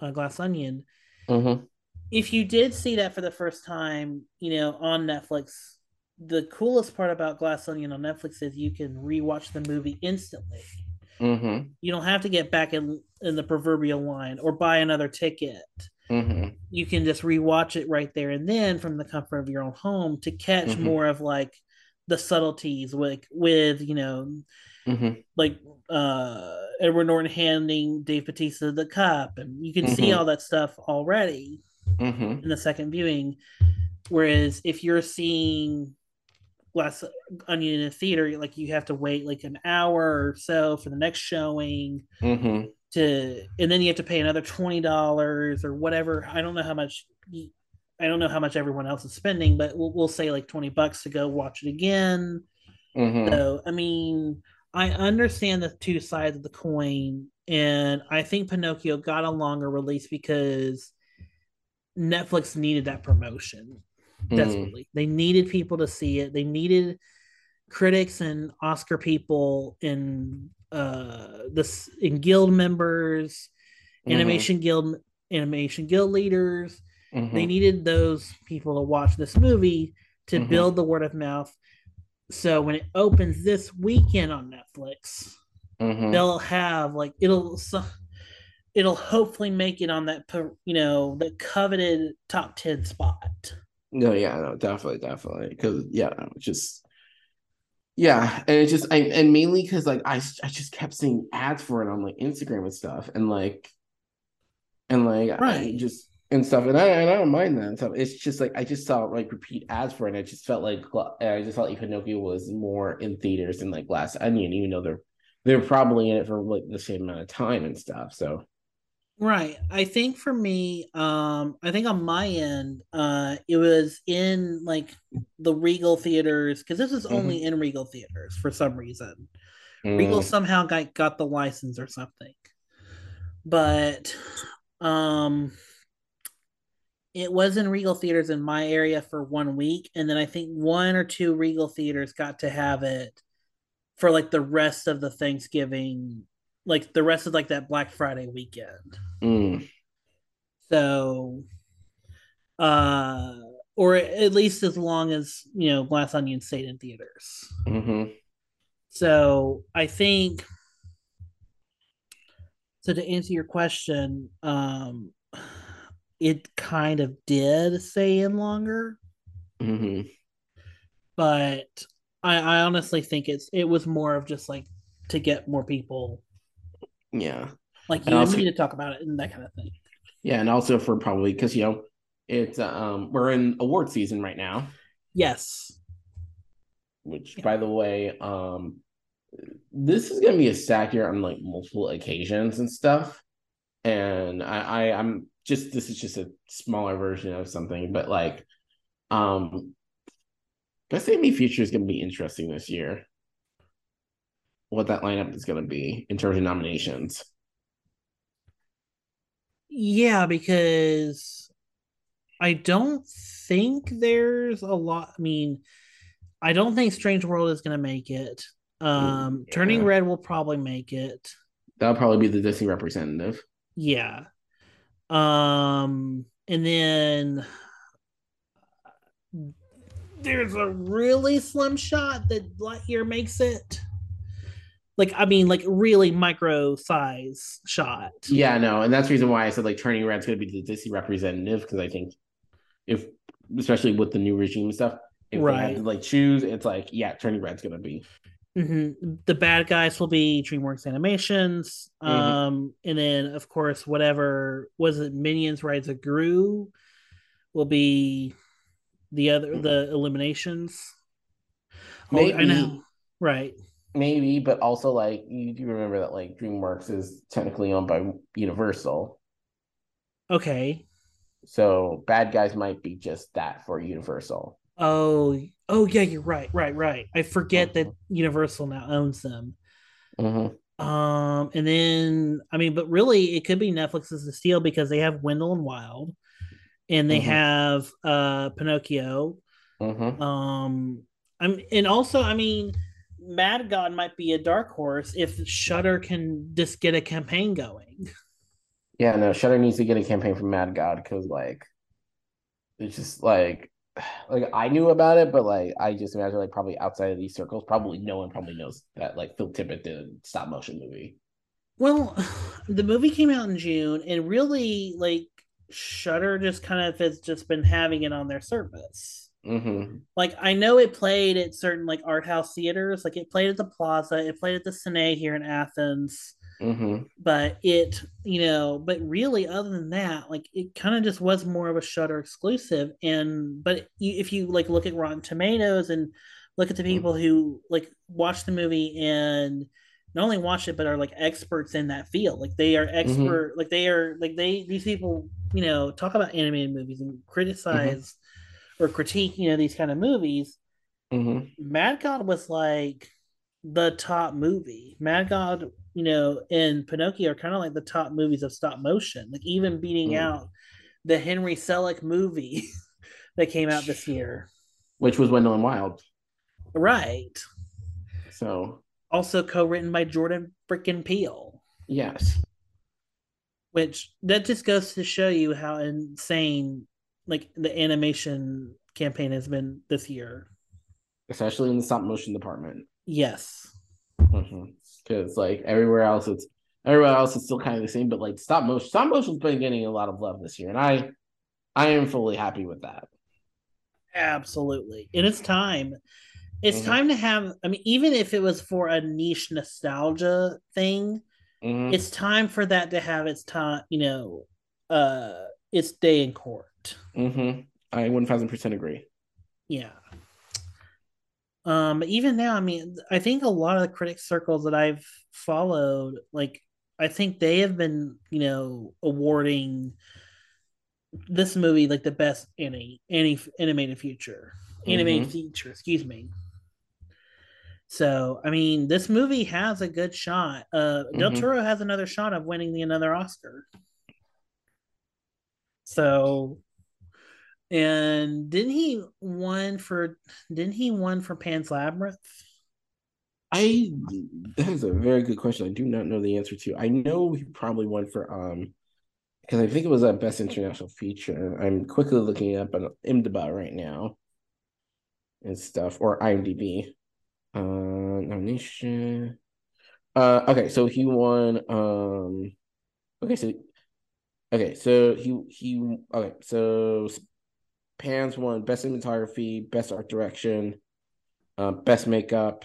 uh, Glass Onion, Mm-hmm. if you did see that for the first time, you know, on Netflix, the coolest part about Glass Onion on Netflix is you can rewatch the movie instantly. Mm-hmm. You don't have to get back in in the proverbial line or buy another ticket. Mm-hmm. you can just rewatch it right there and then from the comfort of your own home to catch Mhm. more of like the subtleties with with you know Mm-hmm. like uh Edward Norton handing Dave Batista the cup and you can see Mhm. all that stuff already Mm-hmm. in the second viewing whereas if you're seeing Glass Onion in a theater like you have to wait like an hour or so for the next showing Mm-hmm. to and then you have to pay another twenty dollars or whatever. I don't know how much I don't know how much everyone else is spending, but we'll, we'll say like twenty bucks to go watch it again. Mm-hmm. So I mean, I understand the two sides of the coin, and I think Pinocchio got a longer release because Netflix needed that promotion Mm. desperately. They needed people to see it. They needed critics and Oscar people and uh this in guild members, Mhm. animation guild animation guild leaders. Mhm. They needed those people to watch this movie to Mhm. build the word of mouth. So when it opens this weekend on Netflix, Mhm. they'll have like it'll it'll hopefully make it on that you know the coveted top 10 spot. No, yeah, no, definitely, definitely. Because yeah, just yeah, and it's just I and mainly because like I I just kept seeing ads for it on like Instagram and stuff, and like and like I just and stuff, and I and I don't mind that and stuff. It's just like I just saw like repeat ads for it, and I just felt like I just felt like Pinocchio was more in theaters than like Glass Onion, even though they're they're probably in it for like the same amount of time and stuff. So Right. I think for me, um, I think on my end, uh, it was in like the Regal theaters because this is only in Regal theaters for some reason. Regal mm, somehow got got the license or something, but um, it was in Regal theaters in my area for one week, and then I think one or two Regal theaters got to have it for like the rest of the Thanksgiving, like the rest of like that Black Friday weekend. mm, So, uh, or at least as long as you know Glass Onion stayed in theaters. mhm, So I think. So to answer your question, um, it kind of did stay in longer, mhm. but I, I honestly think it's it was more of just like to get more people yeah. like you also- need to talk about it and that kind of thing. Yeah, and also for probably because you know it's um we're in award season right now, Yes. which Yeah. by the way, um this is gonna be a stack year on like multiple occasions and stuff. And I, I I'm just this is just a smaller version of something, but like um Best Anime Future is gonna be interesting this year. What that lineup is gonna be in terms of nominations. Yeah, because I don't think there's a lot. I mean, I don't think Strange World is going to make it. Um, yeah. Turning Red will probably make it. That'll probably be the Disney representative. Yeah. Um, and then there's a really slim shot that Lightyear makes it. Like I mean, like really micro size shot. Yeah, no, and that's the reason why I said like Turning Red's going to be the Disney representative because I think if, especially with the new regime stuff, if right. they had to like choose, it's like yeah, Turning Red's going to be. Mm-hmm. The bad guys will be DreamWorks Animations, mm-hmm. um, and then of course whatever was it Minions Rise of Gru will be the other the Illuminations. Maybe. Oh, I know, right? Maybe, but also like you do remember that like DreamWorks is technically owned by Universal. Okay. So bad guys might be just that for Universal. Oh, oh yeah, you're right, right, right. I forget mm-hmm. that Universal now owns them. Mm-hmm. Um, and then I mean, but really, it could be Netflix Netflix's the steal because they have Wendell and Wild, and they mm-hmm. have uh Pinocchio. Mm-hmm. Um, I'm and also, I mean, Mad God might be a dark horse if Shudder can just get a campaign going. Yeah, no, Shudder needs to get a campaign from Mad God because like it's just like like I knew about it, but like I just imagine like probably outside of these circles, probably no one probably knows that like Phil Tippett did a stop motion movie. Well, the movie came out in June, and really like Shudder just kind of has just been having it on their service. Mm-hmm. Like I know it played at certain like art house theaters, like it played at the Plaza, it played at the Cine here in Athens. Mm-hmm. But it, you know, but really, other than that, like it kind of just was more of a Shutter exclusive. And but if you like look at Rotten Tomatoes and look at the mm-hmm. people mm-hmm. who like watch the movie and not only watch it but are like experts in that field, like they are mm-hmm. expert, mm-hmm. like they are like they these people, you know, talk about animated movies and criticize or critique, you know, these kind of movies. Mad God was like the top movie. Mad God, you know, and Pinocchio are kind of like the top movies of stop motion, like even beating mm. out the Henry Selick movie that came out this year, which was Wendell and Wild. Right. So also co-written by Jordan freaking Peele. Yes. Which that just goes to show you how insane like the animation campaign has been this year. Especially in the stop motion department. Yes. Because like everywhere else, it's everywhere else is still kind of the same. But like stop motion, stop motion's been getting a lot of love this year, and I, I am fully happy with that. Absolutely, and it's time. It's mm-hmm. time to have. I mean, even if it was for a niche nostalgia thing, mm-hmm. it's time for that to have its time. You know, uh, its day in court. Mm-hmm. I one thousand percent agree. Yeah. Um, even now, I mean, I think a lot of the critic circles that I've followed, like, I think they have been, you know, awarding this movie like the best any any animated future animated mm-hmm. feature excuse me so i mean this movie has a good shot uh mm-hmm. del toro has another shot of winning the another oscar so and didn't he won for didn't he won for Pan's Labyrinth? I that is a very good question. I do not know the answer to. I know he probably won for um because I think it was a best international feature. I'm quickly looking up on IMDb right now and stuff or IMDb. Uh nomination. Uh okay, so he won um okay, so okay, so he he okay, so Pan's won Best Cinematography, Best Art Direction, uh, Best Makeup,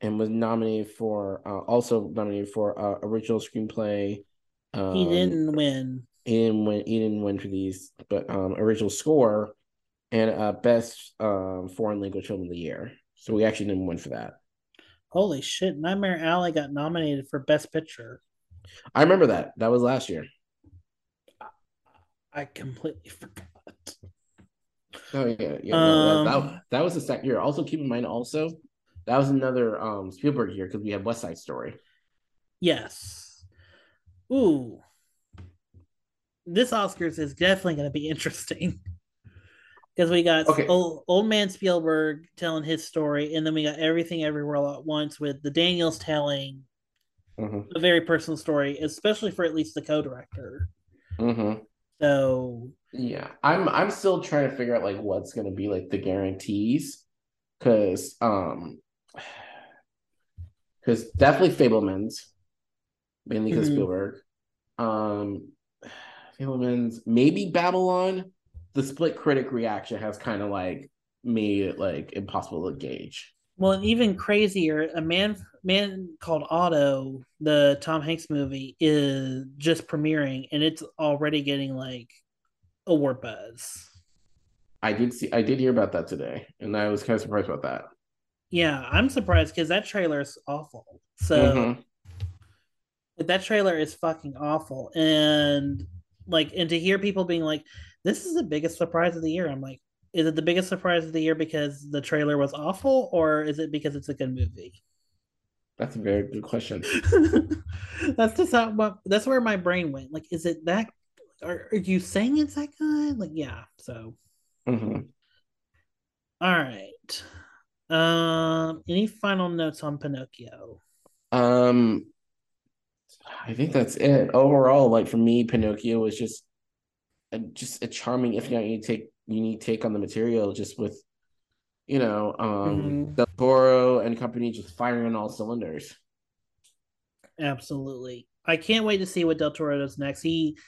and was nominated for uh, also nominated for uh, Original Screenplay. Um, he didn't win. He didn't win. He didn't win for these, but um, Original Score and uh, Best um, Foreign Language Film of the Year. So we actually didn't win for that. Holy shit! Nightmare Alley got nominated for Best Picture. I remember that. That was last year. I completely forgot. Oh yeah, yeah. Um, that, that, that, was the second year. Also, keep in mind, also that was another um Spielberg year because we had West Side Story. Yes. Ooh. This Oscars is definitely going to be interesting because we got okay. old, old man Spielberg telling his story, and then we got everything everywhere all at once with the Daniels telling mm-hmm. a very personal story, especially for at least the co-director. Mm-hmm. So Yeah, I'm I'm still trying to figure out like what's gonna be like the guarantees, because um, because definitely Fabelmans, mainly because Mhm. Spielberg, um, Fabelmans, maybe Babylon. The split critic reaction has kind of like made it like impossible to gauge. Well, and even crazier, a man man called Otto, the Tom Hanks movie, is just premiering and it's already getting like award buzz. I did see, I did hear about that today, and I was kind of surprised about that. Yeah, I'm surprised because that trailer is awful. So Mhm. like, that trailer is fucking awful, and like, and to hear people being like, "This is the biggest surprise of the year," I'm like, is it the biggest surprise of the year because the trailer was awful, or is it because it's a good movie? That's a very good question. that's just how my, that's where my brain went. Like, is it that? Are, are you saying it's that good? Like, yeah. So, Mhm. all right. Um, any final notes on Pinocchio? Um, I think that's it. Overall, like for me, Pinocchio was just a, just a charming, if not you take unique take on the material, just with you know, um, Mhm. Del Toro and company just firing all cylinders. Absolutely. I can't wait to see what Del Toro does next. He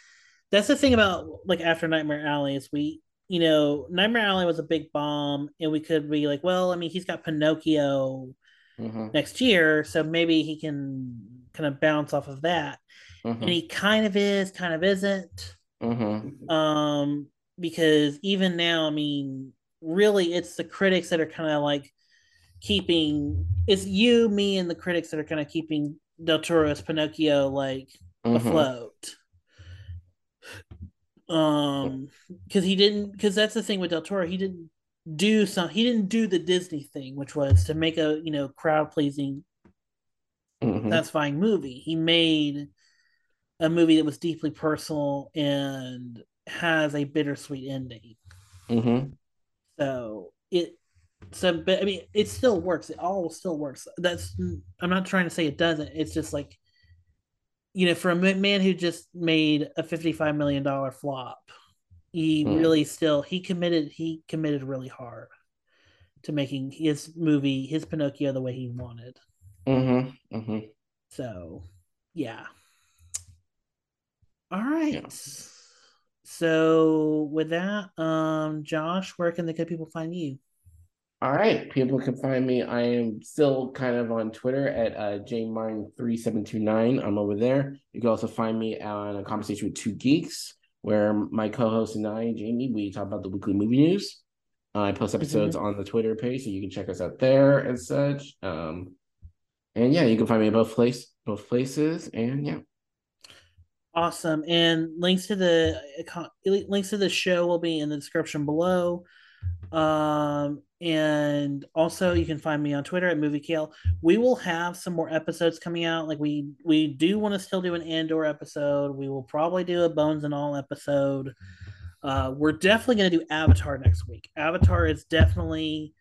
that's the thing about like after Nightmare Alley is we you know, Nightmare Alley was a big bomb and we could be like, well, I mean, he's got Pinocchio Mhm, next year, so maybe he can kind of bounce off of that. And mhm, he kind of is, kind of isn't. mhm, Um, because even now, I mean, really it's the critics that are kind of like keeping it's you, me, and the critics that are kind of keeping Del Toro's Pinocchio like mhm, afloat. Um, because he didn't, because that's the thing with Del Toro, he didn't do some, he didn't do the Disney thing, which was to make a you know crowd pleasing, mhm, satisfying movie. He made a movie that was deeply personal and has a bittersweet ending. mhm. So it, so but I mean, it still works. It all still works. That's I'm not trying to say it doesn't. It's just like you know, for a man who just made a $55 million flop, he Hmm. really still he committed he committed really hard to making his movie, his Pinocchio the way he wanted. Mhm, mhm. So yeah. All right. Yeah. So with that, um, Josh, where can the good people find you? All right, people can find me. I am still kind of on Twitter at uh, jmartin3729. I'm over there. You can also find me on a conversation with two geeks, where my co-host and I, Jamie, we talk about the weekly movie news. Uh, I post episodes on the Twitter page, so you can check us out there and such. Um, and yeah, you can find me in both place, both places. And yeah, Awesome. And links to the links to the show will be in the description below. Um, and also you can find me on Twitter at Movie Kale. We will have some more episodes coming out. Like we we do want to still do an Andor episode. We will probably do a Bones and All episode. Uh, we're definitely going to do Avatar next week. Avatar is definitely,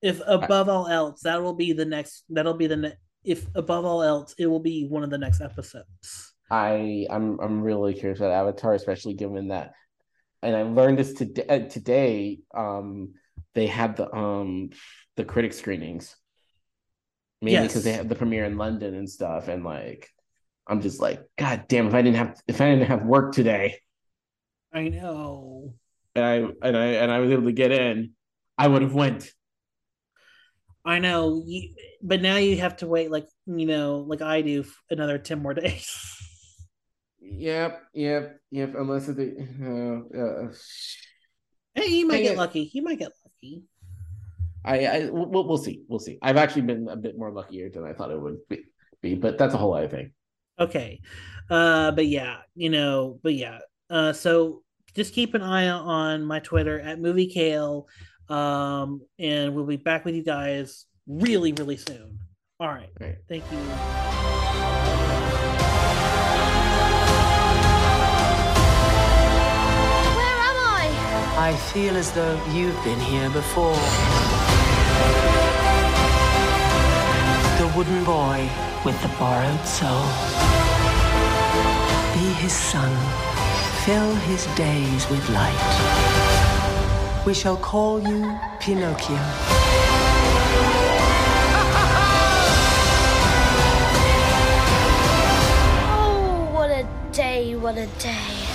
if above all else, that will be the next. That'll be the ne- if above all else, it will be one of the next episodes. I I'm I'm really curious about Avatar, especially given that, and I learned this today. Uh, today, um, they had the um the critic screenings, maybe Yes. because they had the premiere in London and stuff, and like, I'm just like, God damn! If I didn't have if I didn't have work today, I know. and I and I and I was able to get in, I would have went. I know, you, but now you have to wait, like you know, like I do, another ten more days. Yep, yep, yep. Unless it, uh, uh, hey, you might get it. lucky. You might get lucky. I, I we'll, we'll see, we'll see. I've actually been a bit more luckier than I thought it would be, be but that's a whole other thing. Okay, uh, but yeah, you know, but yeah. Uh, so just keep an eye on my Twitter at Movie Kale, um, and we'll be back with you guys really, really soon. All right, Right. thank you. I feel as though you've been here before. The wooden boy with the borrowed soul. Be his son. fill his days with light. We shall call you Pinocchio. Oh, what a day, what a day.